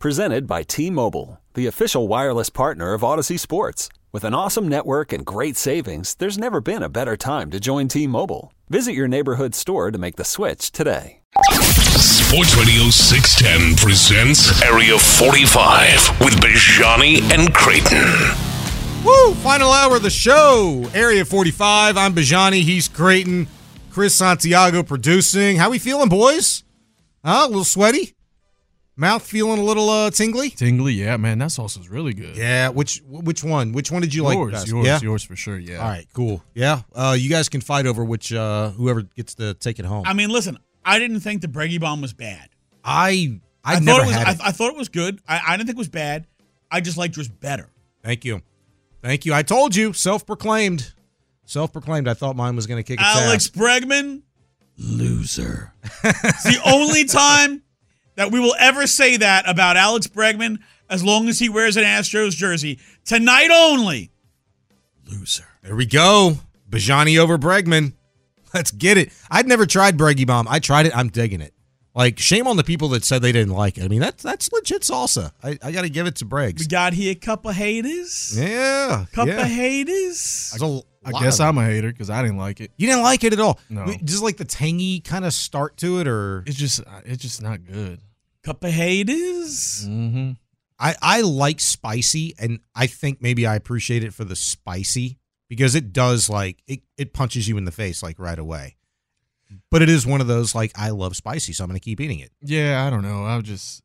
Presented by T Mobile, the official wireless partner of Audacy Sports. With an awesome network and great savings, there's never been a better time to join T Mobile. Visit your neighborhood store to make the switch today. Sports Radio 610 presents Area 45 with Bijani and Creighton. Woo! Final hour of the show. Area 45. I'm Bijani. He's Creighton. Chris Santiago producing. How we feeling, boys? Huh? A little sweaty? Mouth feeling a little uh, tingly? Tingly, yeah, man. That sauce is really good. Yeah. Which which one? Which one did you like yours, best? yours, yeah? yours for sure. Yeah. All right, cool. Yeah. Uh, you guys can fight over which uh, whoever gets to take it home. I mean, listen, I didn't think the Breggy bomb was bad. I I, I never thought it was. had I, it. I thought it was good. I, I didn't think it was bad. I just liked yours better. Thank you. Thank you. I told you, self-proclaimed. Self-proclaimed. I thought mine was going to kick Alex ass. Bregman, Loser. it's the only time that we will ever say that about Alex Bregman as long as he wears an Astros jersey. Tonight only. Loser. There we go. Bijani over Bregman. Let's get it. I'd never tried Breggy Bomb. I tried it. I'm digging it. Like, shame on the people that said they didn't like it. I mean, that's that's legit salsa. I, I got to give it to Breggs. We got here a couple haters. Yeah. Couple yeah. haters. There's a I guess I'm a hater because I didn't like it. You didn't like it at all. No. Just like the tangy kind of start to it, or It's just, uh, it's just not good. Couple haters. Mm-hmm. I I like spicy, and I think maybe I appreciate it for the spicy because it does like it it punches you in the face like right away. But it is one of those like I love spicy, so I'm gonna keep eating it. Yeah, I don't know. I've just,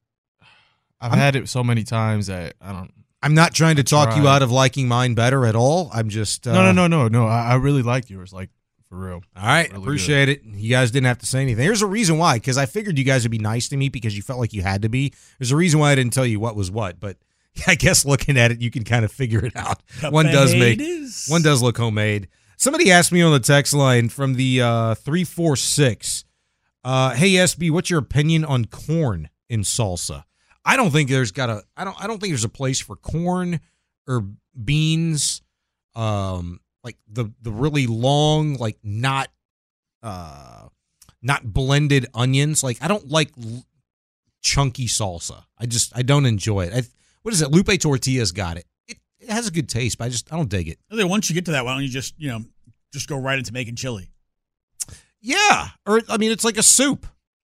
I've I'm- had it so many times that I don't. I'm not trying to talk you out of liking mine better at all. I'm just uh, no, no, no, no, no. I, I really like yours, like for real. All right, Really appreciate it. You guys didn't have to say anything. There's a reason why, because I figured you guys would be nice to me because you felt like you had to be. There's a reason why I didn't tell you what was what, but I guess looking at it, you can kind of figure it out. Couple one does make haters. one does look homemade. Somebody asked me on the text line from the uh, three four six. Uh, hey SB, what's your opinion on corn in salsa? I don't think there's got a. I don't. I don't think there's a place for corn or beans. Um, like the the really long, like not, uh, not blended onions. Like I don't like l- chunky salsa. I just I don't enjoy it. I, what is it? Lupe Tortillas got it. It, it has a good taste, but I just I don't dig it. Then Once you get to that, why don't you just, you know, just go right into making chili? Yeah, or I mean, it's like a soup.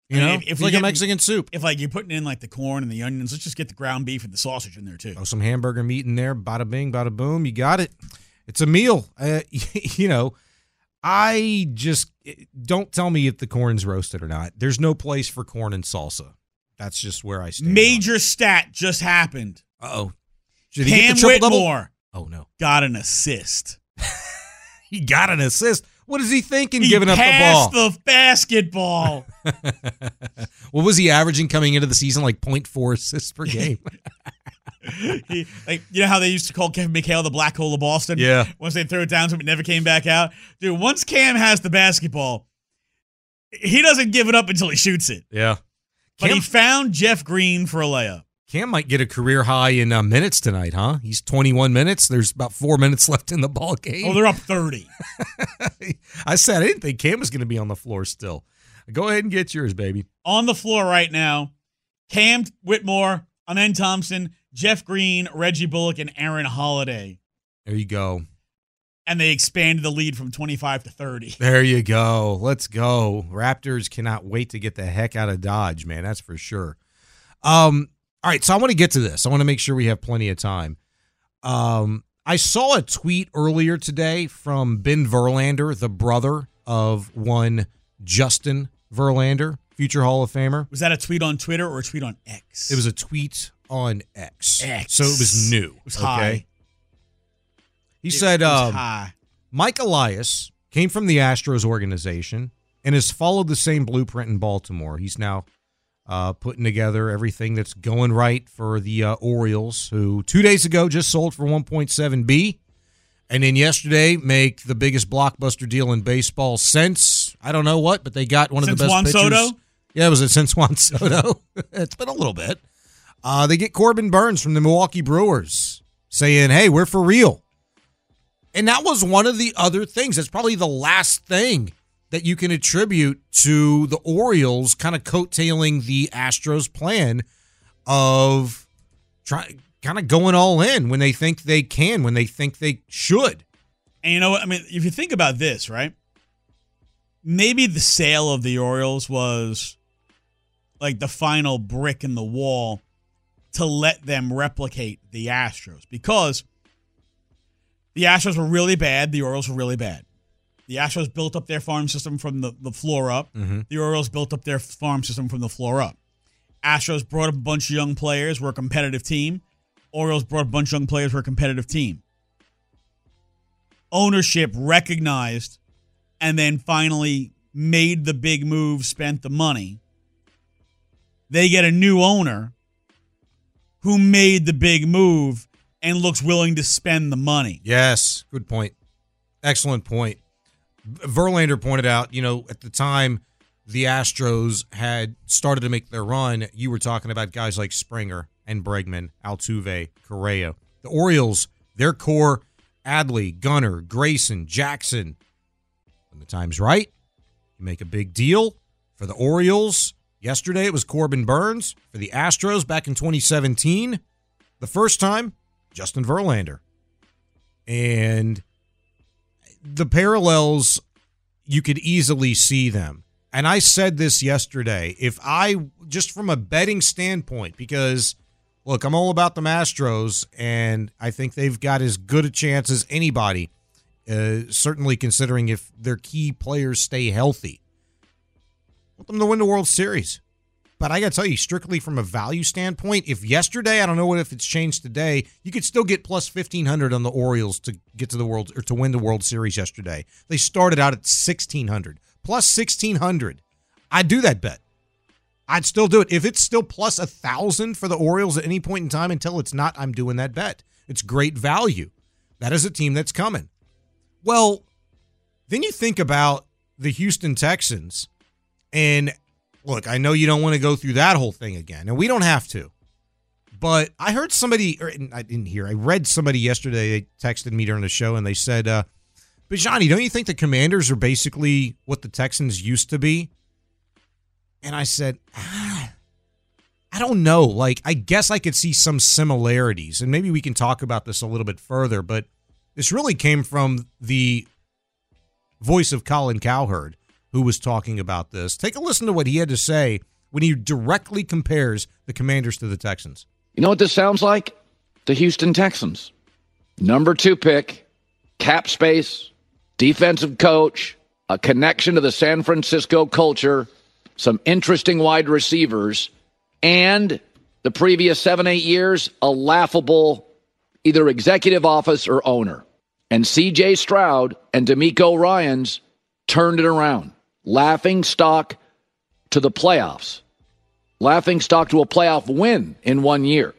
You I mean, know, if- if like a Mexican soup. If like you're putting in like the corn and the onions, let's just get the ground beef and the sausage in there too. Throw some hamburger meat in there. Bada bing, bada boom. You got it. It's a meal. Uh, you know, I just don't tell me if the corn's roasted or not. There's no place for corn and salsa. That's just where I stand. Major stat just happened. Uh oh. Did he get Cam the triple double? Whitmore Oh no. got an assist. He got an assist. What is he thinking? He giving up the ball. the basketball. what was he averaging coming into the season? Like 0.4 assists per game. He- like you know how they used to call Kevin McHale the black hole of Boston. Yeah. Once they throw it down to him, it never came back out. Dude, once Cam has the basketball, he doesn't give it up until he shoots it. yeah. But Cam- he found Jeff Green for a layup. Cam might get a career high in uh, minutes tonight, huh? He's 21 minutes. There's about four minutes left in the ball game. Oh, they're up 30. I said I didn't think Cam was going to be on the floor still. Go ahead and get yours, baby. On the floor right now, Cam Whitmore, Amen Thompson, Jeff Green, Reggie Bullock, and Aaron Holiday. There you go. And they expanded the lead from 25 to 30. There you go. Let's go. Raptors cannot wait to get the heck out of Dodge, man. That's for sure. Um, all right, so I want to get to this. I want to make sure we have plenty of time. Um, I saw a tweet earlier today from Ben Verlander, the brother of one Justin Verlander, future Hall of Famer. Was that a tweet on Twitter or a tweet on X? It was a tweet on X. X. So it was new. It was high. He It said, um, high. Mike Elias came from the Astros organization and has followed the same blueprint in Baltimore. He's now uh, putting together everything that's going right for the uh, Orioles, who two days ago just sold for 1.7 B, and then yesterday make the biggest blockbuster deal in baseball since I don't know what, but they got one of the best Juan pitchers. Soto? Yeah, it was it since Juan Soto? it's been a little bit. Uh, they get Corbin Burnes from the Milwaukee Brewers saying, "Hey, we're for real." And that was one of the other things. That's probably the last thing that you can attribute to the Orioles kind of coattailing the Astros plan of try, kind of going all in when they think they can, when they think they should. And you know what? I mean, if you think about this, right? Maybe the sale of the Orioles was like the final brick in the wall to let them replicate the Astros because the Astros were really bad, the Orioles were really bad. The Astros built up their farm system from the, the floor up. Mm-hmm. The Orioles built up their farm system from the floor up. Astros brought up a bunch of young players, were a competitive team. Orioles brought up a bunch of young players, were a competitive team ownership recognized and then finally made the big move, spent the money. They get a new owner who made the big move and looks willing to spend the money. Yes, good point. Excellent point. Verlander pointed out, you know, at the time the Astros had started to make their run, you were talking about guys like Springer and Bregman, Altuve, Correa. The Orioles, their core, Adley, Gunnar, Grayson, Jackson. When the time's right, you make a big deal for the Orioles. Yesterday it was Corbin Burnes. For the Astros back in 2017, the first time, Justin Verlander. And the parallels, you could easily see them. And I said this yesterday. If I, just from a betting standpoint, because look, I'm all about the Astros, and I think they've got as good a chance as anybody, uh, certainly considering if their key players stay healthy. Want them to win the World Series. But I got to tell you, strictly from a value standpoint, if yesterday, I don't know what if it's changed today, you could still get plus 1500 on the Orioles to get to the World or to win the World Series yesterday. They started out at 1600. Plus 1600. I'd do that bet. I'd still do it. If it's still plus a thousand for the Orioles at any point in time until it's not, I'm doing that bet. It's great value. That is a team that's coming. Well, then you think about the Houston Texans, and look, I know you don't want to go through that whole thing again, and we don't have to. But I heard somebody, or I didn't hear, I read somebody yesterday. They texted me during the show, and they said, uh, "But Johnny, don't you think the Commanders are basically what the Texans used to be?" And I said, ah, I don't know. Like, I guess I could see some similarities, and maybe we can talk about this a little bit further. But this really came from the voice of Colin Cowherd, who was talking about this. Take a listen to what he had to say when he directly compares the Commanders to the Texans. You know what this sounds like? The Houston Texans. Number two pick, cap space, defensive coach, a connection to the San Francisco culture, some interesting wide receivers, and the previous seven, eight years, a laughable either executive office or owner. And CJ Stroud and DeMeco Ryans turned it around. Laughing stock to the playoffs. Laughing stock to a playoff win in one year.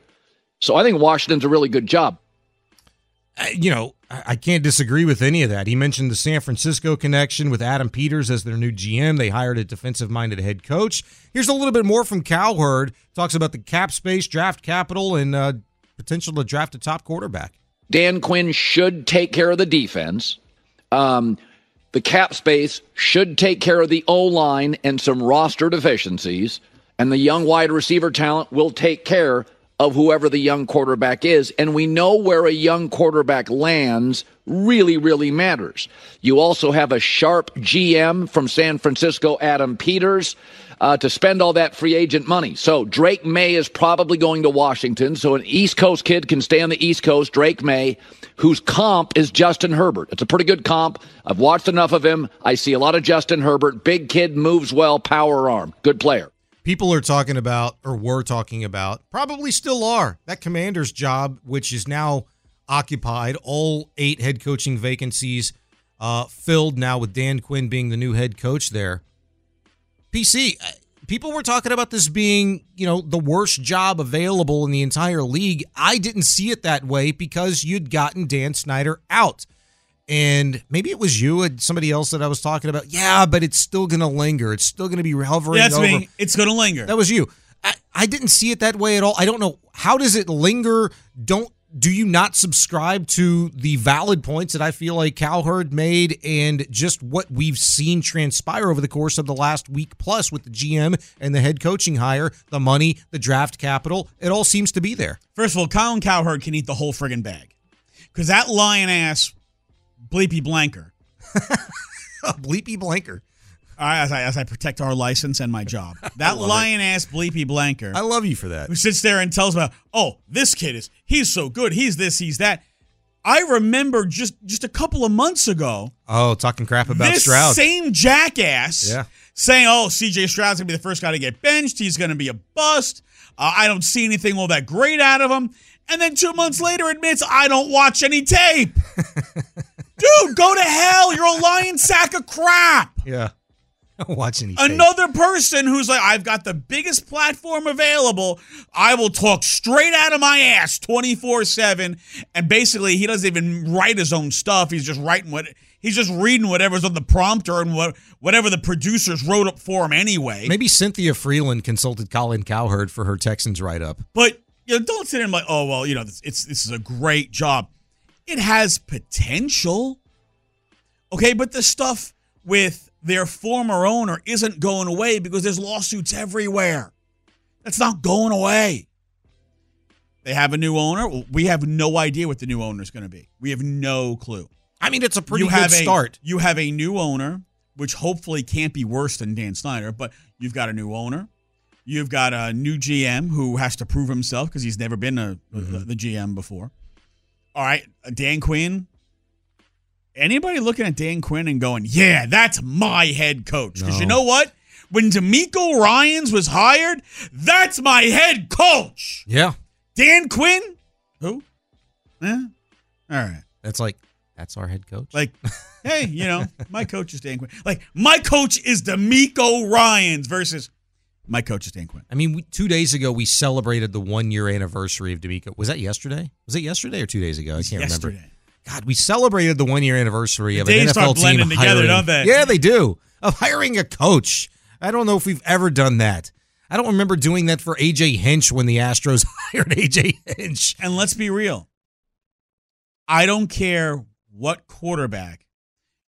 So I think Washington's a really good job. Uh, you know, I I can't disagree with any of that. He mentioned the San Francisco connection with Adam Peters as their new GM. They hired a defensive minded head coach. Here's a little bit more from Cowherd. Talks about the cap space, draft capital, and uh, potential to draft a top quarterback. Dan Quinn should take care of the defense. Um, the cap space should take care of the O line and some roster deficiencies. And the young wide receiver talent will take care of whoever the young quarterback is. And we know where a young quarterback lands really, really matters. You also have a sharp GM from San Francisco, Adam Peters. Uh, to spend all that free agent money. So Drake Maye is probably going to Washington. So an East Coast kid can stay on the East Coast, Drake Maye, whose comp is Justin Herbert. It's a pretty good comp. I've watched enough of him. I see a lot of Justin Herbert. Big kid, moves well, power arm. Good player. People are talking about, or were talking about, probably still are, that commander's job, which is now occupied. All eight head coaching vacancies uh, filled now with Dan Quinn being the new head coach there. PC, uh, people were talking about this being, you know, the worst job available in the entire league. I didn't see it that way because you'd gotten Dan Snyder out. And maybe it was you and somebody else that I was talking about. Yeah, but it's still going to linger. It's still going to be hovering that's over. me. It's going to linger. That was you. I, I didn't see it that way at all. I don't know. How does it linger? Don't do you not subscribe to the valid points that I feel like Cowherd made and just what we've seen transpire over the course of the last week plus with the GM and the head coaching hire, the money, the draft capital, it all seems to be there. First of all, Colin Cowherd can eat the whole friggin' bag. Because that lion ass bleepy blanker, Bleepy blanker. as, I, as I protect our license and my job, that lion ass bleepy blanker I love you for that. who sits there and tells about, oh, this kid is, he's so good, he's this, he's that. I remember just just a couple of months ago, Oh, talking crap about this Stroud. same jackass Yeah. saying, "Oh, CJ Stroud's gonna be the first guy to get benched. He's gonna be a bust. Uh, I don't see anything all that great out of him." And then two months later, admits, "I don't watch any tape." Dude, go to hell! You're a lying sack of crap. yeah. Don't watch any tape. Another person who's like, I've got the biggest platform available. I will talk straight out of my ass 24 7. And basically, he doesn't even write his own stuff. He's just writing what he's just reading whatever's on the prompter and what whatever the producers wrote up for him anyway. Maybe Cynthia Frelund consulted Colin Cowherd for her Texans write up. But you know, don't sit there and like, oh well, you know, this, it's this is a great job. It has potential. Okay, but the stuff with their former owner isn't going away because there's lawsuits everywhere. That's not going away. They have a new owner. We have no idea what the new owner is going to be. We have no clue. I mean, it's a pretty you good have a, start. You have a new owner, which hopefully can't be worse than Dan Snyder, but you've got a new owner. You've got a new GM who has to prove himself because he's never been a, Mm-hmm. the, the GM before. All right, Dan Quinn. Anybody looking at Dan Quinn and going, "Yeah, that's my head coach"? Because you know what? When DeMeco Ryan's was hired, that's my head coach. Yeah. Dan Quinn. Who? Eh? All right. That's like, that's our head coach. Like, hey, you know, my coach is Dan Quinn. Like, my coach is DeMeco Ryans versus my coach is Dan Quinn. I mean, we, two days ago, we celebrated the one year anniversary of DeMeco. Was that yesterday? Was it yesterday or two days ago? I can't remember. God, we celebrated the one year anniversary of The an NFL team blending together, hiring. don't they? Yeah, they do. Of hiring a coach. I don't know if we've ever done that. I don't remember doing that for AJ Hinch when the Astros hired AJ Hinch. And let's be real. I don't care what quarterback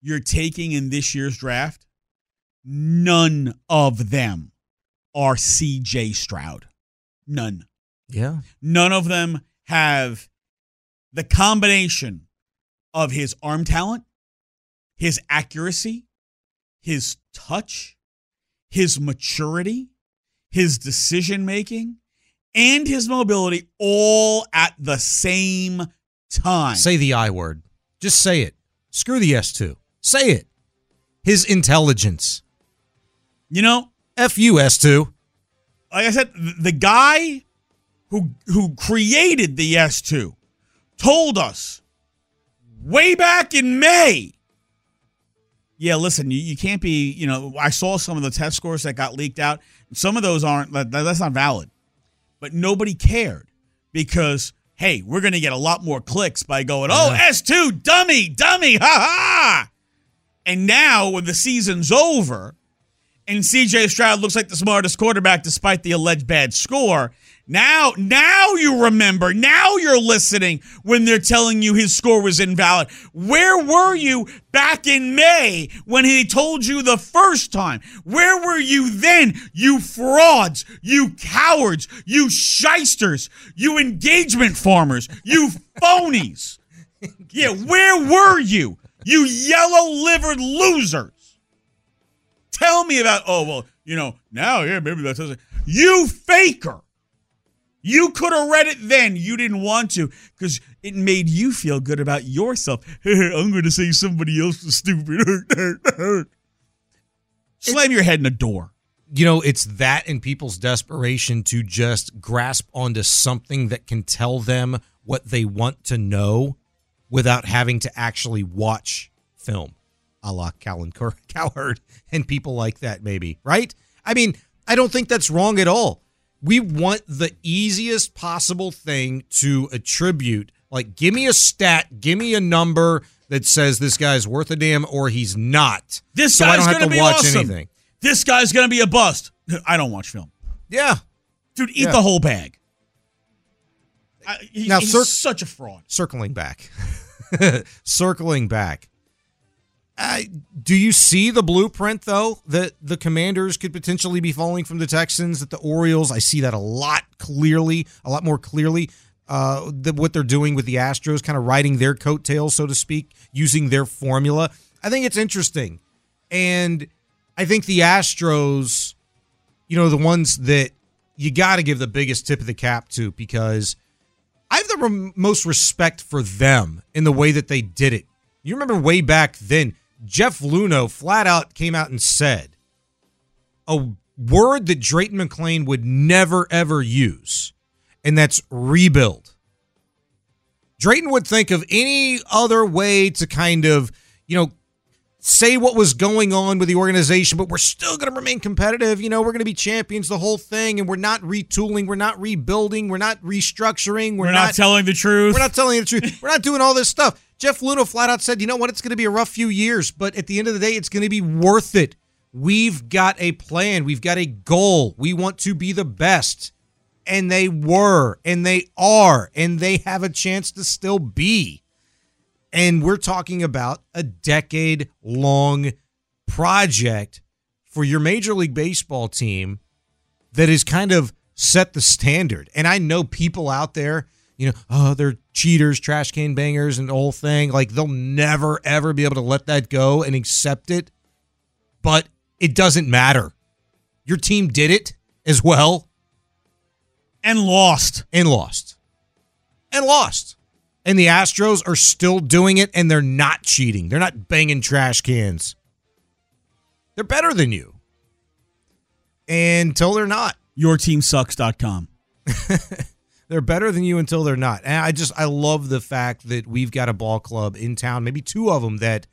you're taking in this year's draft, none of them are CJ Stroud. None. Yeah. None of them have the combination of his arm talent, his accuracy, his touch, his maturity, his decision making, and his mobility all at the same time. Say the I word. Just say it. Screw the S2. Say it. His intelligence. you know, F you, S2. like I said, the guy who who created the S2 told us way back in May. Yeah, listen, you, you can't be, you know, I saw some of the test scores that got leaked out. Some of those aren't that's not valid. But nobody cared because hey, we're going to get a lot more clicks by going, "Oh, S2 dummy, dummy, ha ha." And now when the season's over, and CJ Stroud looks like the smartest quarterback despite the alleged bad score. Now, now you remember. Now you're listening when they're telling you his score was invalid. Where were you back in May when he told you the first time? Where were you then, you frauds, you cowards, you shysters, you engagement farmers, you phonies? Yeah, where were you, you yellow livered losers? Tell me about, oh, well, you know, now, yeah, maybe that doesn't. You faker. You could have read it then. You didn't want to because it made you feel good about yourself. I'm going to say somebody else was stupid. Slam your head in a door. you know, it's that and people's desperation to just grasp onto something that can tell them what they want to know without having to actually watch film, a la Colin Cowherd and people like that, maybe, right? I mean, I don't think that's wrong at all. We want the easiest possible thing to attribute. Like, give me a stat, give me a number that says this guy's worth a damn or he's not. This so guy's gonna to be watch awesome. anything. This guy's gonna be a bust. I don't watch film, Yeah. dude. Eat Yeah. the whole bag. I, he's, Now, he's cir- such a fraud. circling back circling back uh, do you see the blueprint though that the commanders could potentially be falling from the texans that the orioles i see that a lot clearly a lot more clearly uh, what they're doing with the astros kind of riding their coattails so to speak using their formula i think it's interesting and i think the astros you know the ones that you got to give the biggest tip of the cap to because I have the most respect for them in the way that they did it. You remember way back then, Jeff Luhnow flat out came out and said a word that Drayton McLane would never ever use, and that's rebuild. Drayton would think of any other way to kind of, you know, say what was going on with the organization, but we're still going to remain competitive. You know, we're going to be champions the whole thing, and we're not retooling, we're not rebuilding, we're not restructuring, we're, We're, not, telling the truth. we're not telling the truth. We're not doing all this stuff. Jeff Luhnow flat out said, you know what? It's going to be a rough few years, but at the end of the day, it's going to be worth it. We've got a plan. We've got a goal. We want to be the best. And they were, and they are, and they have a chance to still be. And we're talking about a decade long project for your Major League Baseball team that has kind of set the standard. And I know people out there, you know, oh, they're cheaters, trash can bangers, and the whole thing. Like they'll never, ever be able to let that go and accept it. But it doesn't matter. Your team did it as well and lost. and lost. And lost. And the Astros are still doing it and they're not cheating. They're not banging trash cans. They're better than you. Until they're not. YourTeamSucks.com. They're better than you until they're not. And I just I love the fact that we've got a ball club in town, maybe two of them that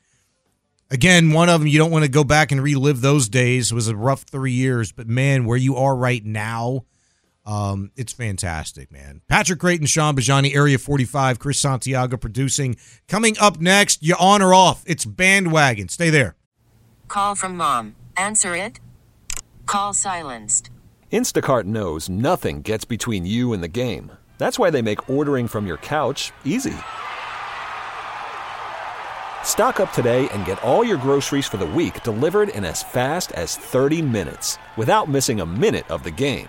again, one of them you don't want to go back and relive those days. It was a rough 3 years, but man, where you are right now, um, it's fantastic, man. Patrick Creighton, Shaun Bijani, Area 45, Chris Santiago producing. Coming up next, you on or off? It's bandwagon. Stay there. Call from mom. Answer it. Call silenced. Instacart knows nothing gets between you and the game. That's why they make ordering from your couch easy. Stock up today and get all your groceries for the week delivered in as fast as 30 minutes without missing a minute of the game.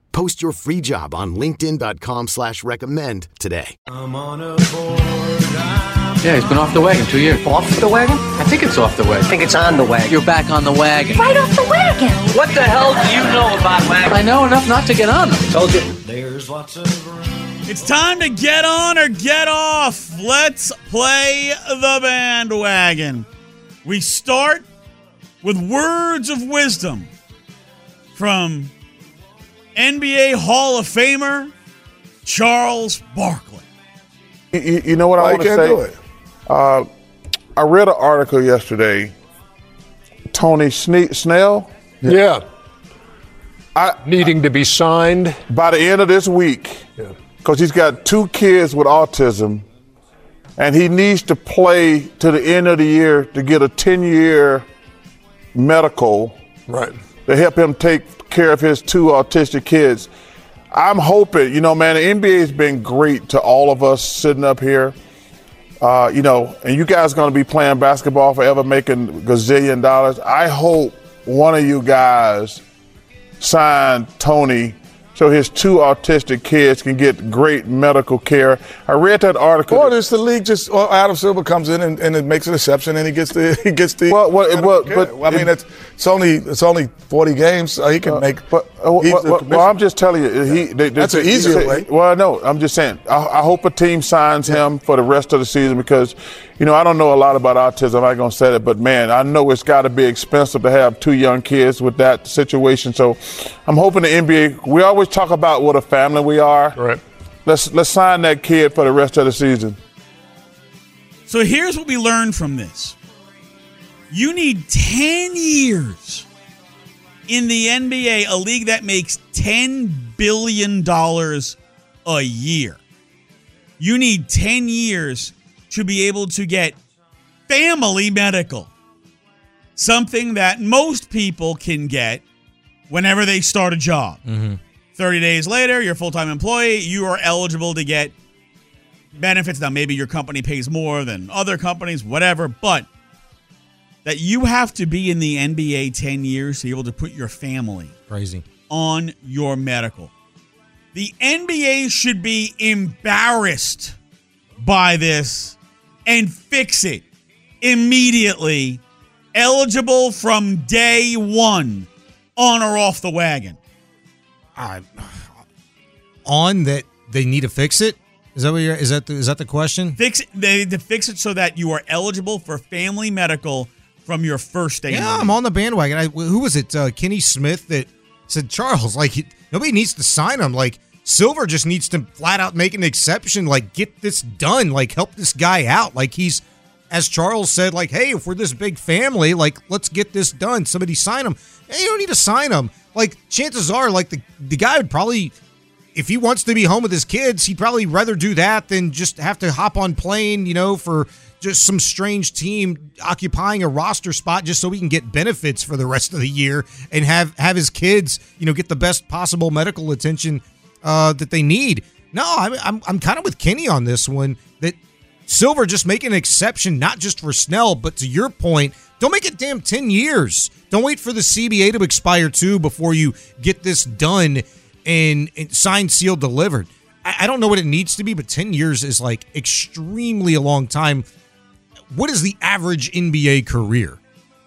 Post your free job on linkedin.com slash recommend today. Yeah, he's been off the wagon two years. Off the wagon? I think it's off the wagon. I think it's on the wagon. You're back on the wagon. Right off the wagon. What the hell do you know about wagons? I know enough not to get on them. Told you. There's lots of room. It's time to get on or get off. Let's play the bandwagon. We start with words of wisdom from NBA Hall of Famer Charles Barkley. You, you know what Why I you want to say? do it? Uh, I read an article yesterday. Tony Sne- Snell. Yeah. I, Needing to be signed. by the end of this week, because he's got two kids with autism, and he needs to play to the end of the year to get a 10 year medical right. To help him take care of his two autistic kids. I'm hoping, you know, man, the NBA has been great to all of us sitting up here. Uh, you know, and you guys going to be playing basketball forever, making gazillion dollars. I hope one of you guys sign Tony so his two autistic kids can get great medical care. I read that article. Or this the league just or Adam Silver comes in and, and it makes an exception and he gets the he gets the well, well, well but I mean it's it's only it's only forty games so he can uh, make. But uh, well, well, I'm just telling you, he they, that's they, an easier way. Well, no, I'm just saying. I, I hope a team signs him for the rest of the season because, you know, I don't know a lot about autism. I'm not gonna say it, but man, I know it's got to be expensive to have two young kids with that situation. So, I'm hoping the NBA. We always talk about what a family we are. Right. Let's let's sign that kid for the rest of the season. So here's what we learned from this. You need 10 years in the NBA, a league that makes $10 billion a year. You need 10 years to be able to get family medical, something that most people can get whenever they start a job. Mm-hmm. 30 days later, you're a full time employee, you are eligible to get benefits. Now, maybe your company pays more than other companies, whatever, but that you have to be in the NBA 10 years to be able to put your family Crazy. on your medical. The NBA should be embarrassed by this and fix it immediately. Eligible from day one, on or off the wagon. I, on that they need to fix it. Is that what you're, is that the, is that the question? Fix it. They need to fix it so that you are eligible for family medical from your first day. Yeah. I'm on the bandwagon. I, who was it? Uh, Kenny Smith that said Charles like he- nobody needs to sign him. Like Silver just needs to flat out make an exception. Like get this done. Like help this guy out. Like he's as Charles said. Like hey, if we're this big family, like let's get this done. Somebody sign him. Hey, you don't need to sign him. Like chances are, like the the guy would probably. If he wants to be home with his kids, he'd probably rather do that than just have to hop on plane, you know, for just some strange team occupying a roster spot just so he can get benefits for the rest of the year and have have his kids, you know, get the best possible medical attention uh, that they need. No, I'm I'm, I'm kind of with Kenny on this one. That Silver just make an exception, not just for Snell, but to your point, don't make it damn ten years. Don't wait for the CBA to expire too before you get this done and, and signed, sealed, delivered. I, I don't know what it needs to be, but ten years is like extremely a long time what is the average NBA career?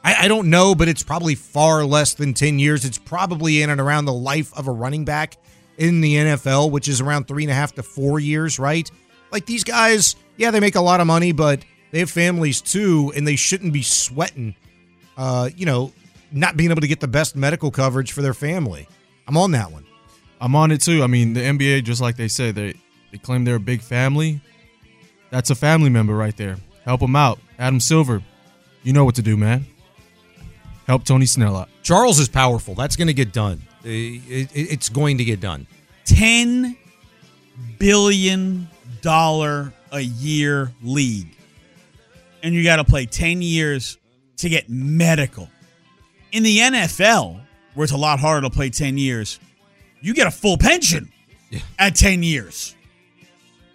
I, don't know, but it's probably far less than 10 years. It's probably in and around the life of a running back in the NFL, which is around three and a half to four years, right? Like these guys, yeah, they make a lot of money, but they have families too, and they shouldn't be sweating, uh, you know, not being able to get the best medical coverage for their family. I'm on that one. I'm on it too. I mean, the NBA, just like they say, they they claim they're a big family. That's a family member right there. Help them out. Adam Silver, you know what to do, man. Help Tony Snell out. Charles is powerful. That's going to get done. It- it- it's going to get done. $10 billion a year league. And you got to play 10 years to get medical. In the NFL, where it's a lot harder to play 10 years, you get a full pension at 10 years.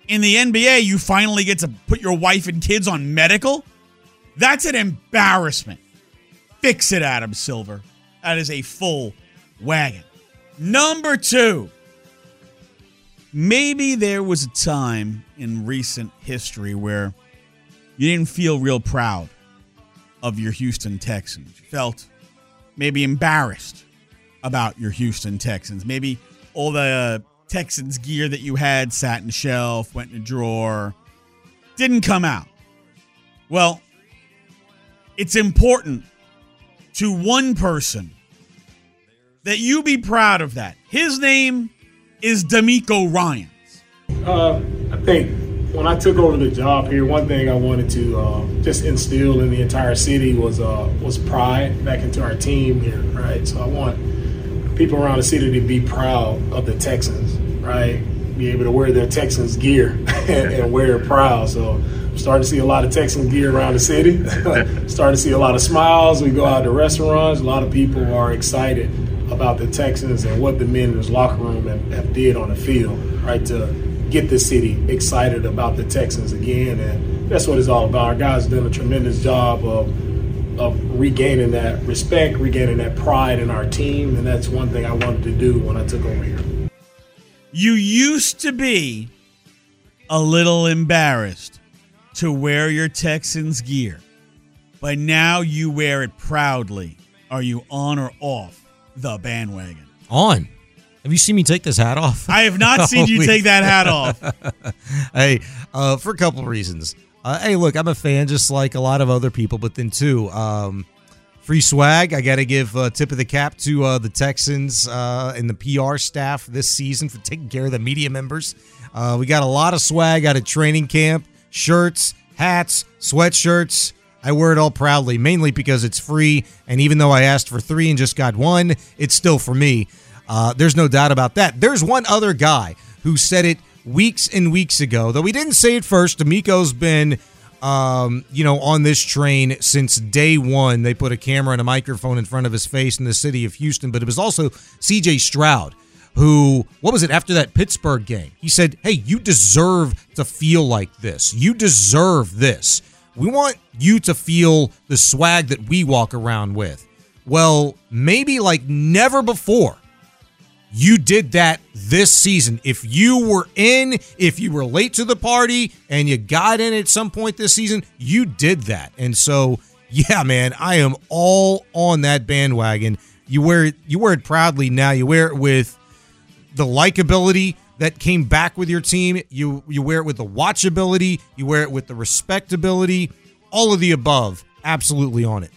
In the NBA, you finally get to put your wife and kids on medical. That's an embarrassment. Fix it, Adam Silver. That is a full wagon. Number two, maybe there was a time in recent history where you didn't feel real proud of your Houston Texans. You felt maybe embarrassed about your Houston Texans. Maybe all the Texans gear that you had sat in a shelf, went in a drawer, didn't come out. Well, it's important to one person that you be proud of that. His name is DeMeco Ryan. Uh, I think when I took over the job here, one thing I wanted to uh, just instill in the entire city was uh, was pride back into our team here, right? So I want people around the city to be proud of the Texans, right? be able to wear their Texans gear and, and wear it proud. So I'm starting to see a lot of Texans gear around the city. starting to see a lot of smiles. We go out to restaurants. A lot of people are excited about the Texans and what the men in this locker room have, have did on the field, right? To get the city excited about the Texans again, and that's what it's all about. Our guys done a tremendous job of of regaining that respect, regaining that pride in our team, and that's one thing I wanted to do when I took over here. You used to be a little embarrassed to wear your Texans gear, but now you wear it proudly. Are you on or off the bandwagon? On. Have you seen me take this hat off? I have not seen you take that hat off. hey, uh, for a couple of reasons. Uh, hey, look, I'm a fan just like a lot of other people, but then too, um, free swag. I got to give a tip of the cap to uh, the Texans uh, and the PR staff this season for taking care of the media members. Uh, we got a lot of swag out of training camp shirts, hats, sweatshirts. I wear it all proudly, mainly because it's free. And even though I asked for three and just got one, it's still for me. Uh, there's no doubt about that. There's one other guy who said it weeks and weeks ago, though he didn't say it first. DeMeco's been, um, you know, on this train since day one. They put a camera and a microphone in front of his face in the city of Houston, but it was also C.J. Stroud. Who, what was it after that Pittsburgh game? He said, Hey, you deserve to feel like this. You deserve this. We want you to feel the swag that we walk around with. Well, maybe like never before you did that this season. If you were in, if you were late to the party and you got in at some point this season, you did that. And so, yeah, man, I am all on that bandwagon. You wear it, you wear it proudly now. You wear it with the likability that came back with your team. You you wear it with the watchability, you wear it with the respectability, all of the above. Absolutely on it.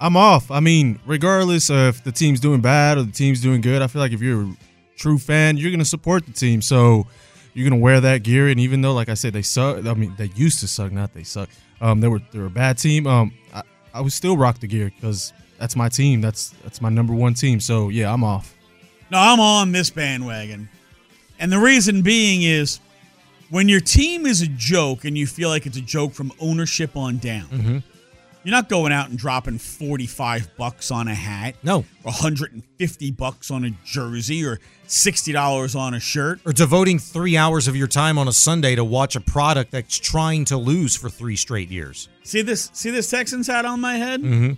I'm off. I mean, regardless of if the team's doing bad or the team's doing good, I feel like if you're a true fan, you're gonna support the team. So you're gonna wear that gear. And even though, like I said, they suck. I mean, they used to suck, not they suck. Um, they were they were a bad team. Um, I, I would still rock the gear because that's my team. That's that's my number one team. So yeah, I'm off. No, I'm on this bandwagon. And the reason being is when your team is a joke and you feel like it's a joke from ownership on down, Mm-hmm. You're not going out and dropping 45 bucks on a hat. No. Or 150 bucks on a jersey or $60 on a shirt. Or devoting three hours of your time on a Sunday to watch a product that's trying to lose for three straight years. See this see this Texans hat on my head? Mm-hmm.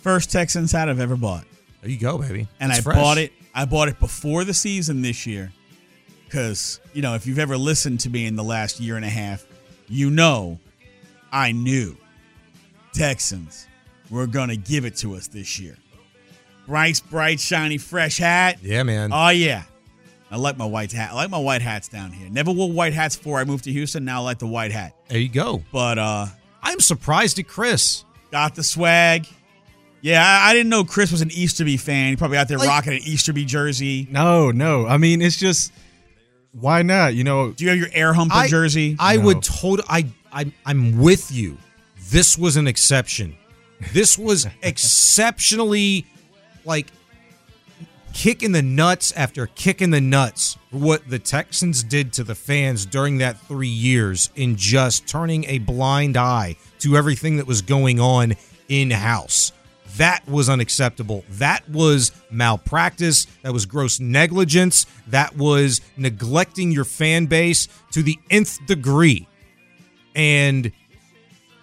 First Texans hat I've ever bought. There you go, baby. and It's I fresh. bought it. I bought it before the season this year, because you know if you've ever listened to me in the last year and a half, you know I knew Texans were gonna give it to us this year. Bright, bright, shiny, fresh hat. Yeah, man. Oh yeah. I like my white hat. I like my white hats down here. Never wore white hats before I moved to Houston. Now I like the white hat. There you go. But uh I'm surprised at Chris. got the swag. Yeah, I, I didn't know Chris was an Easterby fan. He probably out there rocking an Easterby jersey. No, no. I mean, it's just why not? You know, Do you have your air humper I, jersey? I No. would totally. I, I I'm with you. This was an exception. This was exceptionally like kicking the nuts after kicking the nuts for what the Texans did to the fans during that three years in just turning a blind eye to everything that was going on in house. That was unacceptable. That was malpractice. That was gross negligence. That was neglecting your fan base to the nth degree. And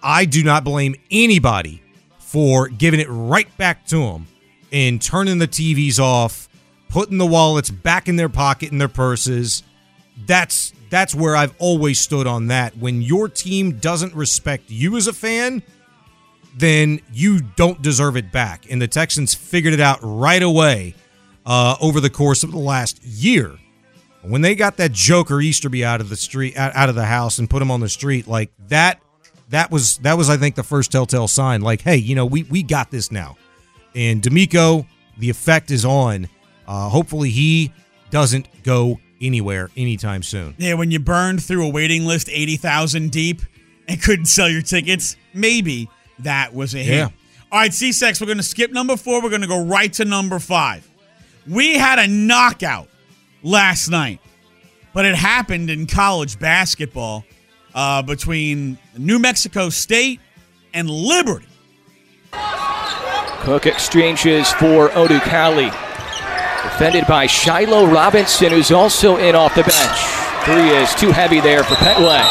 I do not blame anybody for giving it right back to them and turning the TVs off, putting the wallets back in their pocket in their purses. That's that's where I've always stood on that. When your team doesn't respect you as a fan, then you don't deserve it back. And the Texans figured it out right away uh, over the course of the last year. When they got that Joker Easterby out of the street, out, out of the house, and put him on the street, like that, that was that was I think the first telltale sign. Like, hey, you know, we we got this now. And DeMeco, the effect is on. Uh, hopefully, he doesn't go anywhere anytime soon. yeah, when you burned through a waiting list 80,000 deep and couldn't sell your tickets, maybe that was a hit. Yeah. All right, C-Sex, we're going to skip number four. We're going to go right to number five. We had a knockout last night. but it happened in college basketball uh, between New Mexico State and Liberty. Cook exchanges for Odukale. Defended by Shiloh Robinson, who's also in off the bench. Three is too heavy there for Petway.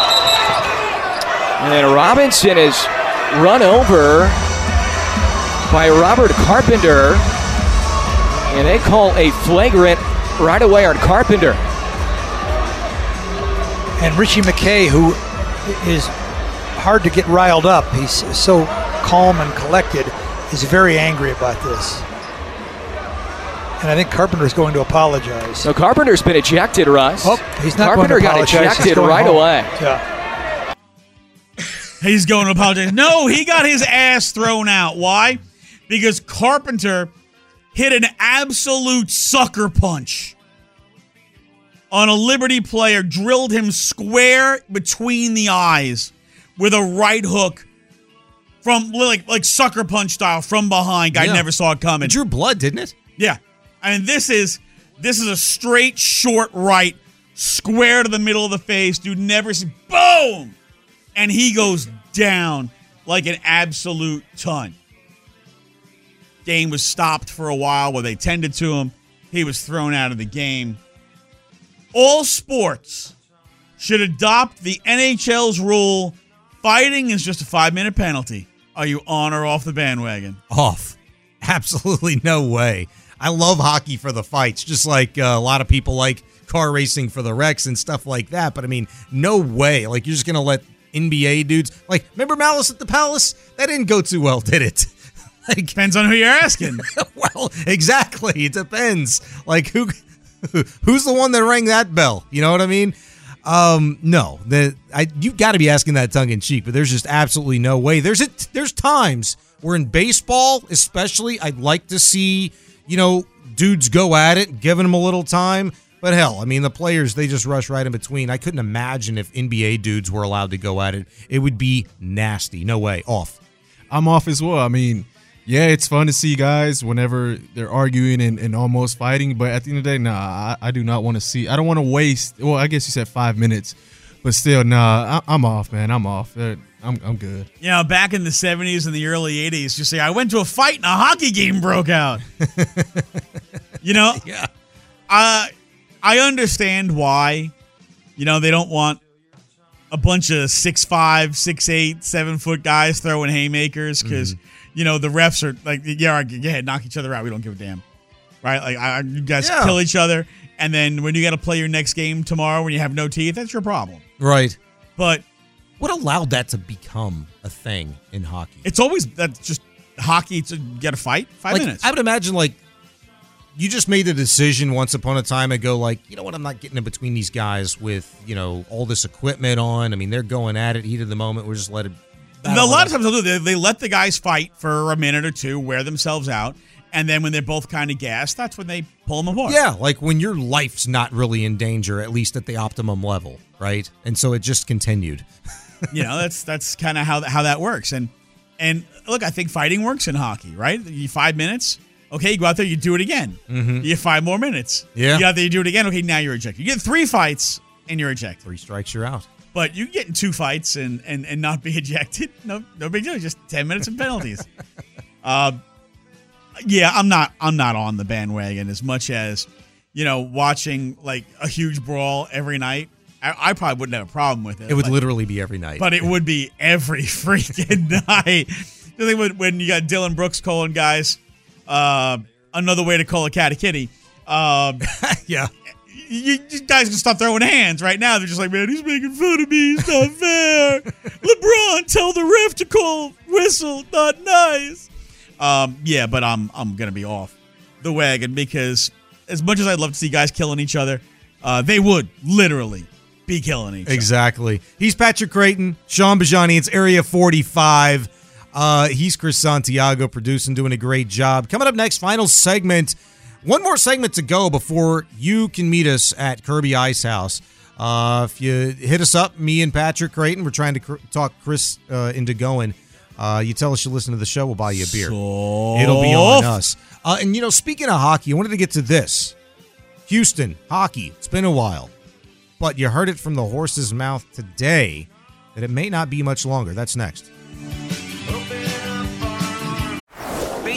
And then Robinson is run over by Robert Carpenter. And they call a flagrant right away on Carpenter. And Richie McKay, who is hard to get riled up, he's so calm and collected, is very angry about this. And I think Carpenter's going to apologize. So Carpenter's been ejected, Russ. Oh, he's not Carpenter going to got apologize. He's ejected right home. away. Yeah. He's going to apologize. No, he got his ass thrown out. Why? Because Carpenter hit an absolute sucker punch on a Liberty player, drilled him square between the eyes with a right hook from like like sucker punch style from behind. Guy Yeah. never saw it coming. It drew blood, didn't it? Yeah. I mean, this is this is a straight short right, square to the middle of the face. Dude never see boom! And he goes down like an absolute ton. Game was stopped for a while where they tended to him. He was thrown out of the game. All sports should adopt the NHL's rule fighting is just a five minute penalty. Are you on or off the bandwagon? Off. Absolutely no way. I love hockey for the fights, just like uh, a lot of people like car racing for the wrecks and stuff like that. But I mean, no way. Like you're just gonna let NBA dudes like remember Malice at the Palace? That didn't go too well, did it? like depends on who you're asking. well, exactly. It depends. Like who who's the one that rang that bell? You know what I mean? Um, no, the I you've got to be asking that tongue in cheek, but there's just absolutely no way. There's it. There's times where in baseball, especially, I'd like to see you know dudes go at it, giving them a little time. But hell, I mean, the players they just rush right in between. I couldn't imagine if NBA dudes were allowed to go at it. It would be nasty. No way. Off. I'm off as well. I mean, yeah, it's fun to see guys whenever they're arguing and, and almost fighting, but at the end of the day, nah, I, I do not want to see. I don't want to waste. Well, I guess you said five minutes, but still, nah, I, I'm off, man. I'm off. Uh, I'm I'm good. You know, back in the 70s and the early 80s, you say, I went to a fight and a hockey game broke out. you know? Yeah. Uh, I understand why, you know, they don't want a bunch of six five, six eight, seven foot guys throwing haymakers because, you know, the refs are like, yeah, all right, go ahead, knock each other out. We don't give a damn. Right? Like, I, you guys Yeah. kill each other. And then when you got to play your next game tomorrow when you have no teeth, that's your problem. Right. But what allowed that to become a thing in hockey? It's always that's just hockey to get a fight. Five Like, minutes. I would imagine like you just made the decision once upon a time ago, like, you know what, I'm not getting in between these guys with, you know, all this equipment on. I mean, they're going at it, heat of the moment. We're just let it a lot of times they'll do they, they let the guys fight for a minute or two, wear themselves out, and then when they're both kind of gassed, that's when they pull them apart. Yeah, like when your life's not really in danger, at least at the optimum level, right? And so it just continued. you know that's that's kind of how how that works. And and look, I think fighting works in hockey, right? You five minutes. Okay, you go out there, you do it again. Mhm. You get five more minutes. Yeah. You go out there, you do it again. Okay, now you're ejected. You get three fights and you're ejected. Three strikes, you're out. But you get in two fights and and and not be ejected. No, no big deal. Just ten minutes and penalties. uh, yeah, I'm not. I'm not on the bandwagon as much as you know watching like a huge brawl every night. I, I probably wouldn't have a problem with it. It would Like, literally be every night. but it would be every freaking night. The thing when, when you got Dillon Brooks calling guys, uh, another way to call a cat a kitty. Um, yeah. You, you guys can stop throwing hands right now. They're just like, man, he's making fun of me. It's not fair. LeBron, tell the ref to call whistle. Not nice. Um, yeah, but I'm I'm gonna be off the wagon because as much as I'd love to see guys killing each other, uh, they would literally be killing each other. Exactly. He's Patrick Creighton, Shaun Bijani. It's Area 45. Uh, he's Chris Santiago producing, doing a great job. Coming up next, final segment. One more segment to go before you can meet us at Kirby Ice House. Uh, if you hit us up, me and Patrick Creighton, we're trying to cr- talk Chris uh, into going. Uh, you tell us you listen to the show, we'll buy you a beer. It'll be on us. Uh, and you know, speaking of hockey, I wanted to get to this. Houston hockey. It's been a while. but you heard it from the horse's mouth today that it may not be much longer. That's next.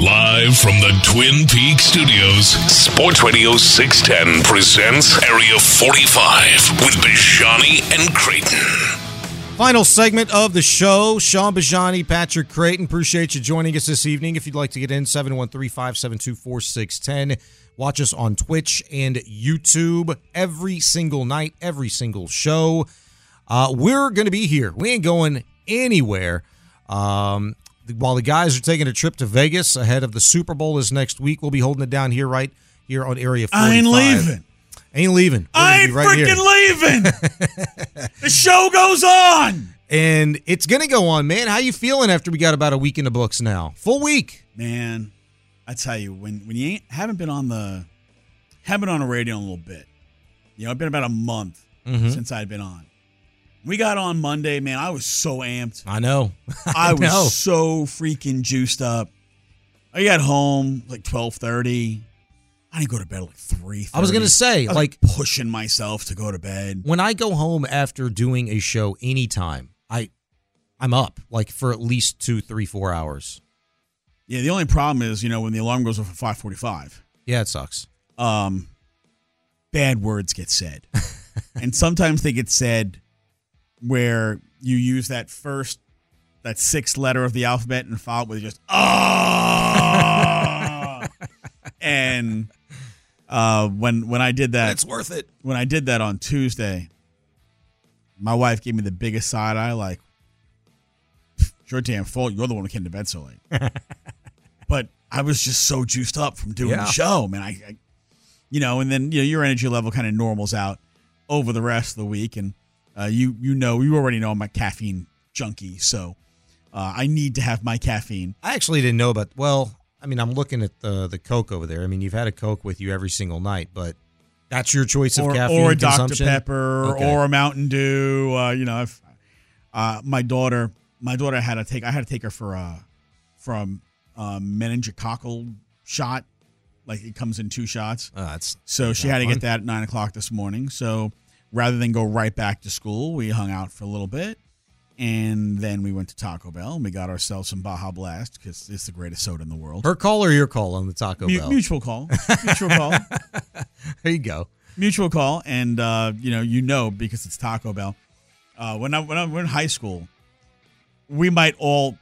Live from the Twin Peaks studios, Sports Radio 610 presents Area 45 with Bijani and Creighton. Final segment of the show. Shaun Bijani, Patrick Creighton. Appreciate you joining us this evening. If you'd like to get in, 713 572 4610. Watch us on Twitch and YouTube every single night, every single show. Uh, we're going to be here. We ain't going anywhere. Um, while the guys are taking a trip to Vegas ahead of the Super Bowl this next week, we'll be holding it down here right here on Area 45. I ain't leaving. Ain't leaving. We're I ain't right here. leaving. the show goes on. And it's gonna go on, man. How you feeling after we got about a week in the books now? Full week. Man, I tell you, when when you ain't, haven't been on the haven't been on the radio in a little bit. You know, it's been about a month Mhm. since I'd been on. We got on Monday, man. I was so amped. I know. I was know. so freaking juiced up. I got home like twelve thirty. I didn't go to bed like three. I was gonna say, like- pushing myself to go to bed. When I go home after doing a show anytime, I I'm up like for at least two, three, four hours. Yeah, the only problem is, you know, when the alarm goes off at five forty-five. Yeah, it sucks. um, bad words get said. and sometimes they get said where you use that first, that sixth letter of the alphabet and follow it with just, ah. and uh, when, when I did that, It's worth it. when I did that on Tuesday, my wife gave me the biggest side eye, like, "It's your damn fault. You're the one who came to bed so late. but I was just so juiced up from doing Yeah. the show, man. I, I, you know, and then you know your energy level kind of normals out over the rest of the week, and uh, you you know you already know I'm a caffeine junkie, so uh, I need to have my caffeine. I actually didn't know about. Well, I mean, I'm looking at the the Coke over there. I mean, you've had a Coke with you every single night, but that's your choice of or, caffeine or a Dr? Pepper Okay. or a Mountain Dew. Uh, you know, if, uh, my daughter, my daughter had to take. I had to take her for a from um, meningococcal shot. Like it comes in two shots. Oh, that's so she had to fun. get that at nine o'clock this morning. So rather than go right back to school, we hung out for a little bit. And then we went to Taco Bell and we got ourselves some Baja Blast because it's the greatest soda in the world. Her call or your call on the Taco Mu- Bell? Mutual call. Mutual call. there you go. Mutual call, and uh, you know, you know, because it's Taco Bell. Uh, when I when I was in high school, we might all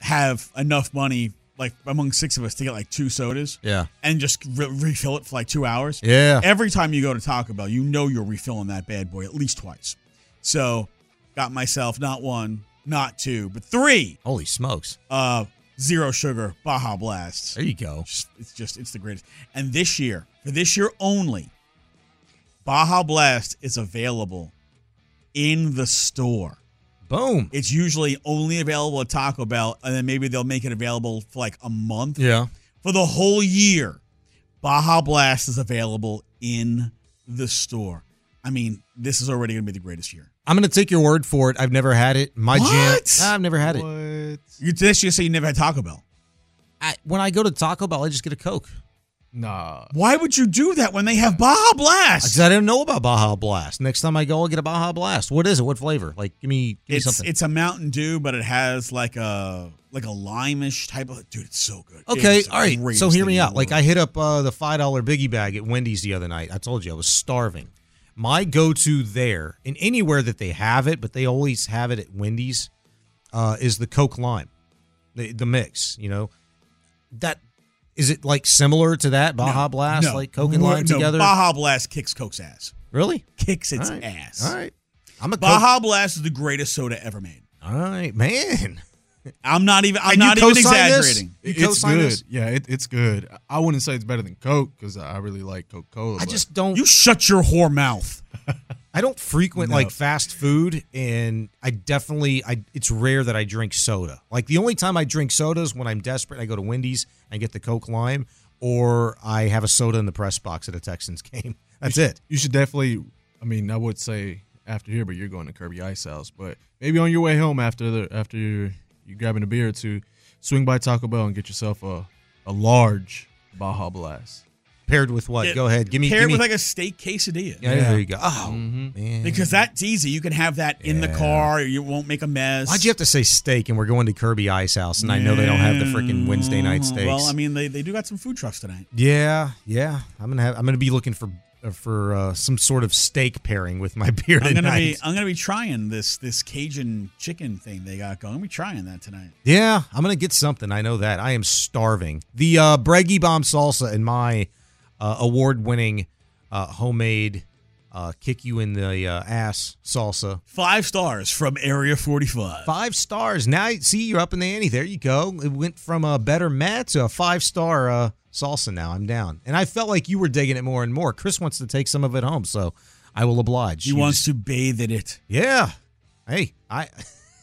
have enough money, like among six of us, to get like two sodas. Yeah. and just re- refill it for like two hours. Yeah. Every time you go to Taco Bell, you know you're refilling that bad boy at least twice. So, got myself not one, not two, but three. Holy smokes! Uh, zero sugar Baja Blasts. There you go. Just- it's just it's the greatest. And this year, for this year only, Baja Blast is available in the store. Boom. It's usually only available at Taco Bell, and then maybe they'll make it available for like a month. Yeah. For the whole year, Baja Blast is available in the store. I mean, this is already going to be the greatest year. I'm gonna take your word for it. I've never had it. My What? jam. Nah, I've never had it. You this year say you never had Taco Bell. I, when I go to Taco Bell, I just get a Coke. Nah. Why would you do that when they have Baja Blast? Because I didn't know about Baja Blast. Next time I go, I'll get a Baja Blast. What is it? What flavor? Like, give me, give me It's something. it's a Mountain Dew, but it has like a like a limeish type of dude. It's so good. Okay, all right. So hear me out. Like. I hit up uh, the five dollar biggie bag at Wendy's the other night. I told you I was starving. My go to there, and anywhere that they have it, but they always have it at Wendy's, uh, is the Coke Lime, the the mix. You know, that is it like similar to that Baja Blast, No. like Coke and More- Lime no, together? Baja Blast kicks Coke's ass. Really? Kicks its All right. ass. All right. I'm a Coke- Baja Blast is the greatest soda ever made. All right, man. I'm not even. I'm not even exaggerating. It's good. this? Yeah, it, it's good. I wouldn't say it's better than Coke because I really like Coca Cola. I just don't. You shut your whore mouth. I don't frequent No. like fast food, and I definitely I. It's rare that I drink soda. Like the only time I drink soda is when I'm desperate. I go to Wendy's and get the Coke Lime, or I have a soda in the press box at a Texans game. That's you should, it. You should definitely. I mean, I would say after here, but you're going to Kirby Ice House. But maybe on your way home after the after you're, you grabbing a beer or two, swing by Taco Bell and get yourself a a large Baja Blast. Paired with what? Yeah, Go ahead. Give me. Pair give me with like a steak quesadilla. yeah, there you go. Oh Mm-hmm. man. Because that's easy. You can have that in the car. You won't make a mess. Why'd you have to say steak? And we're going to Kirby Ice House, and I know they don't have the freaking Wednesday night steaks. Well, I mean, they, they do got some food trucks tonight. Yeah, yeah. I'm gonna have. I'm gonna be looking for uh, for uh, some sort of steak pairing with my beer I'm tonight. gonna be I'm gonna be trying this this Cajun chicken thing they got going. I'm gonna be trying that tonight. yeah, I'm gonna get something. I know that. I am starving. The uh, Breggy Bomb salsa and my uh, award-winning uh, homemade uh, kick you in the uh, ass salsa. Five stars from Area 45. Five stars. Now, see, you're up in the ante. There you go. It went from a better Matt to a five star uh, salsa. Now I'm down, and I felt like you were digging it more and more. Chris wants to take some of it home, so I will oblige. He You wants just- to bathe in it. Yeah. Hey, I.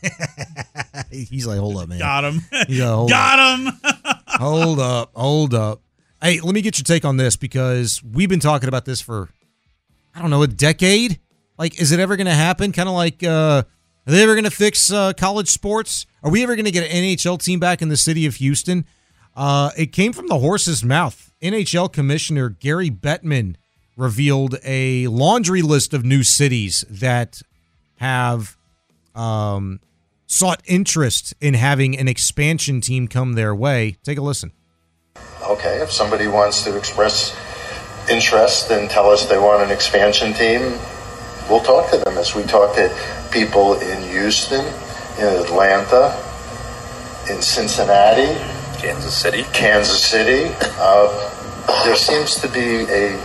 He's like, hold up, man. Got him. Like, hold up. got him. hold up, hold up. Hey, let me get your take on this because we've been talking about this for, I don't know, a decade. Like, is it ever going to happen? Kind of like, uh, are they ever going to fix uh, college sports? Are we ever going to get an NHL team back in the city of Houston? Uh, it came from the horse's mouth. NHL Commissioner Gary Bettman revealed a laundry list of new cities that have um, sought interest in having an expansion team come their way. Take a listen. Okay, if somebody wants to express interest and tell us they want an expansion team, we'll talk to them as we talk to people in Houston, in Atlanta, in Cincinnati, Kansas City. Kansas City. Uh, there seems to be a,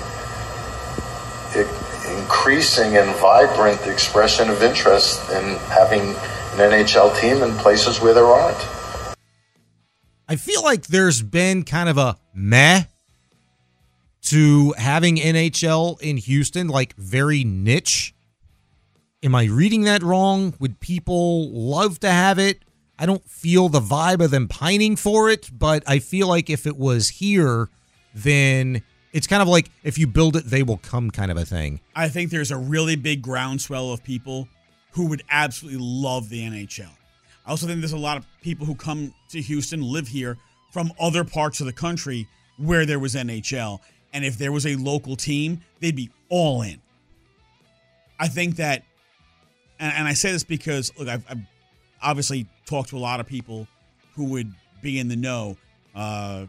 a increasing and vibrant expression of interest in having an NHL team in places where there aren't. I feel like there's been kind of a meh to having NHL in Houston, like very niche. Am I reading that wrong? Would people love to have it? I don't feel the vibe of them pining for it, but I feel like if it was here, then it's kind of like if you build it, they will come kind of a thing. I think there's a really big groundswell of people who would absolutely love the NHL. I also think there's a lot of people who come to Houston, live here from other parts of the country where there was NHL. And if there was a local team, they'd be all in. I think that, and, and I say this because, look, I've, I've obviously talked to a lot of people who would be in the know. Uh,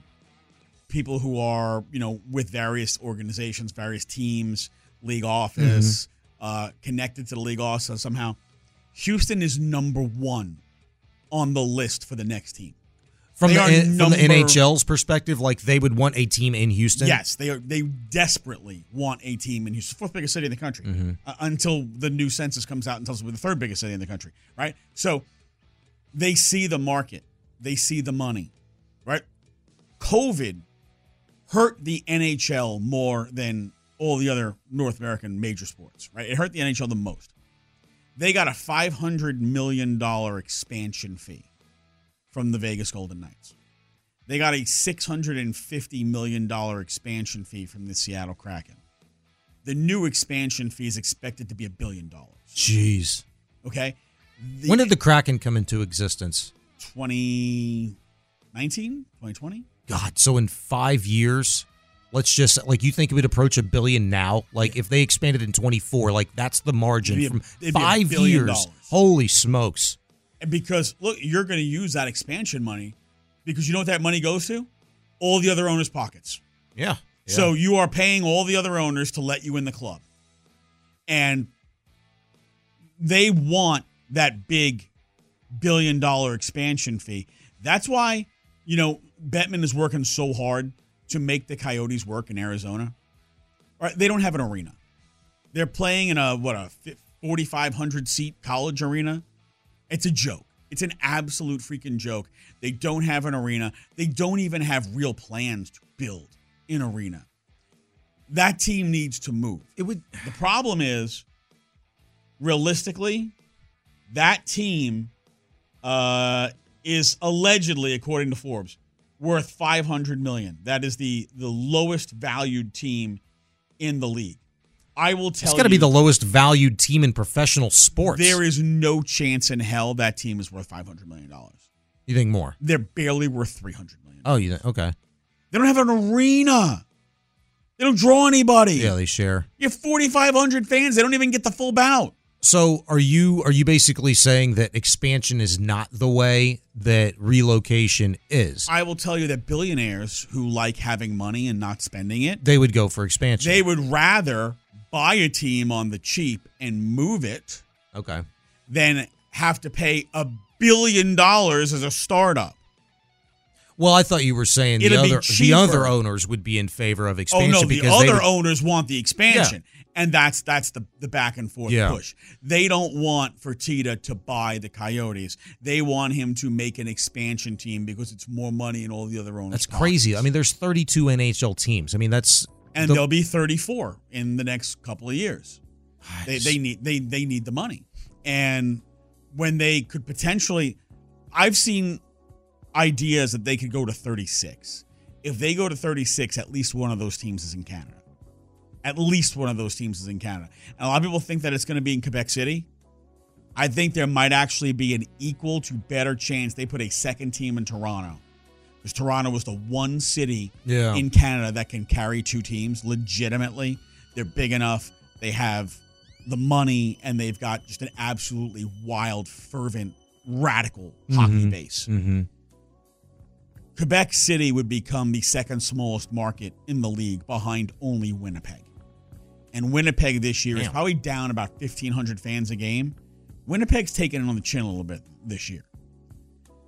people who are, you know, with various organizations, various teams, league office, uh, connected to the league office somehow. Houston is number one on the list for the next team. From the are N- from the NHL's perspective, like they would want a team in Houston. Yes, they are. They desperately want a team in Houston, fourth biggest city in the country, Mhm. uh, until the new census comes out and tells us we're the third biggest city in the country. Right. So they see the market, they see the money. Right. COVID hurt the NHL more than all the other North American major sports. Right. It hurt the NHL the most. They got a five hundred million dollar expansion fee from the Vegas Golden Knights. They got a $650 million expansion fee from the Seattle Kraken. The new expansion fee is expected to be a billion dollars. Jeez. Okay? The when did the Kraken come into existence? 2019? 2020? God, so in five years, let's just like you think it would approach a billion now. Like if they expanded in twenty four, like that's the margin a- from a years. dollars. Holy smokes! And because, look, you're going to use that expansion money because you know what that money goes to? All the other owners' pockets. Yeah. So you are paying all the other owners to let you in the club. And they want that big billion dollar expansion fee. That's why, you know, Bettman is working so hard to make the Coyotes work in Arizona. All right, they don't have an arena. They're playing in a what a 4500 seat college arena. It's a joke. It's an absolute freaking joke. They don't have an arena. They don't even have real plans to build an arena. That team needs to move. It would. The problem is, realistically, that team uh, is allegedly, according to Forbes, worth 500 million. That is the the lowest valued team in the league. I will tell you. It's got to be the lowest valued team in professional sports. there is no chance in hell that team is worth 500 million dollars. you think more? They're barely worth 300 million. Oh, you think, okay? They don't have an arena. They don't draw anybody. Yeah, they share. You have 4,500 fans. They don't even get the full bout. So are you are you basically saying that expansion is not the way that relocation is? I will tell you that billionaires who like having money and not spending it, They would go for expansion. they would rather buy a team on the cheap and move it okay. than have to pay a billion dollars as a startup. Well, I thought you were saying the It'll be other the other owners would be in favor of expansion oh no, the other would, owners want the expansion, and that's that's the the back and forth Yeah. push. They don't want Fertitta to buy the Coyotes. They want him to make an expansion team because it's more money and all the other owners. that's crazy. I mean, there's 32 NHL teams. I mean, that's and the- there'll be 34 in the next couple of years. They, they need they they need the money, and when they could potentially, I've seen ideas that they could go to 36. If they go to 36, at least one of those teams is in Canada. At least one of those teams is in Canada. And a lot of people think that it's going to be in Quebec City. I think there might actually be an equal to better chance they put a second team in Toronto. Because Toronto was the one city Yeah. in Canada that can carry two teams legitimately. They're big enough. They have the money and they've got just an absolutely wild, fervent, radical hockey Mhm. base. Mhm. Quebec City would become the second smallest market in the league behind only Winnipeg. And Winnipeg this year is probably down about 1,500 fans a game. Winnipeg's taking it on the chin a little bit this year.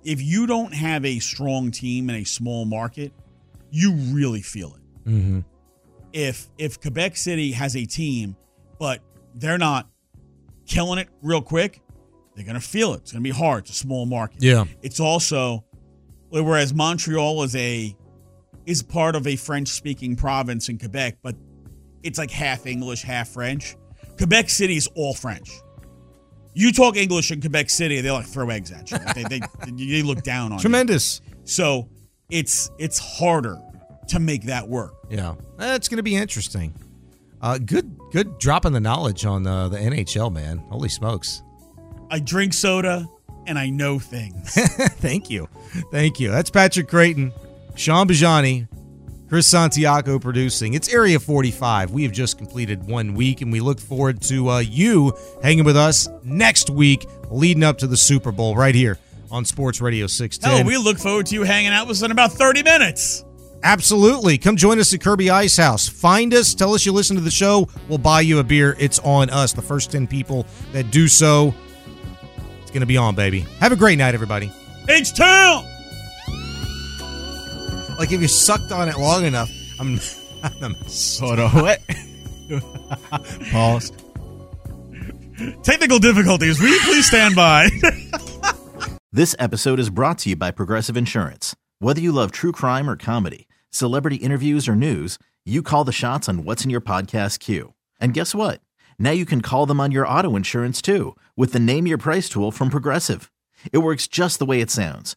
If you don't have a strong team in a small market, you really feel it. Mhm. If if Quebec City has a team, but they're not killing it real quick, they're gonna feel it. It's gonna be hard. It's a small market. Yeah. It's also whereas Montreal is a is part of a French speaking province in Quebec, but it's like half English, half French. Quebec City is all French. You talk English in Quebec City, they like throw eggs at you. Like, they, they, they look down on you. Tremendous. So it's it's harder to make that work. Yeah, that's going to be interesting. Uh, good, good dropping the knowledge on uh, the NHL, man. Holy smokes! I drink soda and I know things. Thank you, thank you. That's Patrick Creighton, Shaun Bijani, Chris Santiago producing. It's Area 45. We have just completed one week, and we look forward to uh, you hanging with us next week, leading up to the Super Bowl, right here on Sports Radio 610. Hell, we look forward to you hanging out with us in about 30 minutes. Absolutely. Come join us at Kirby Ice House. Find us, tell us you listen to the show. We'll buy you a beer. It's on us. The first 10 people that do so, it's going to be on, baby. Have a great night, everybody. H Town! Like, if you sucked on it long enough, I'm. I'm Hold on, what? Pause. Technical difficulties. Will you please stand by? This episode is brought to you by Progressive Insurance. Whether you love true crime or comedy, celebrity interviews or news, you call the shots on what's in your podcast queue. And guess what? Now you can call them on your auto insurance too with the Name Your Price tool from Progressive. It works just the way it sounds.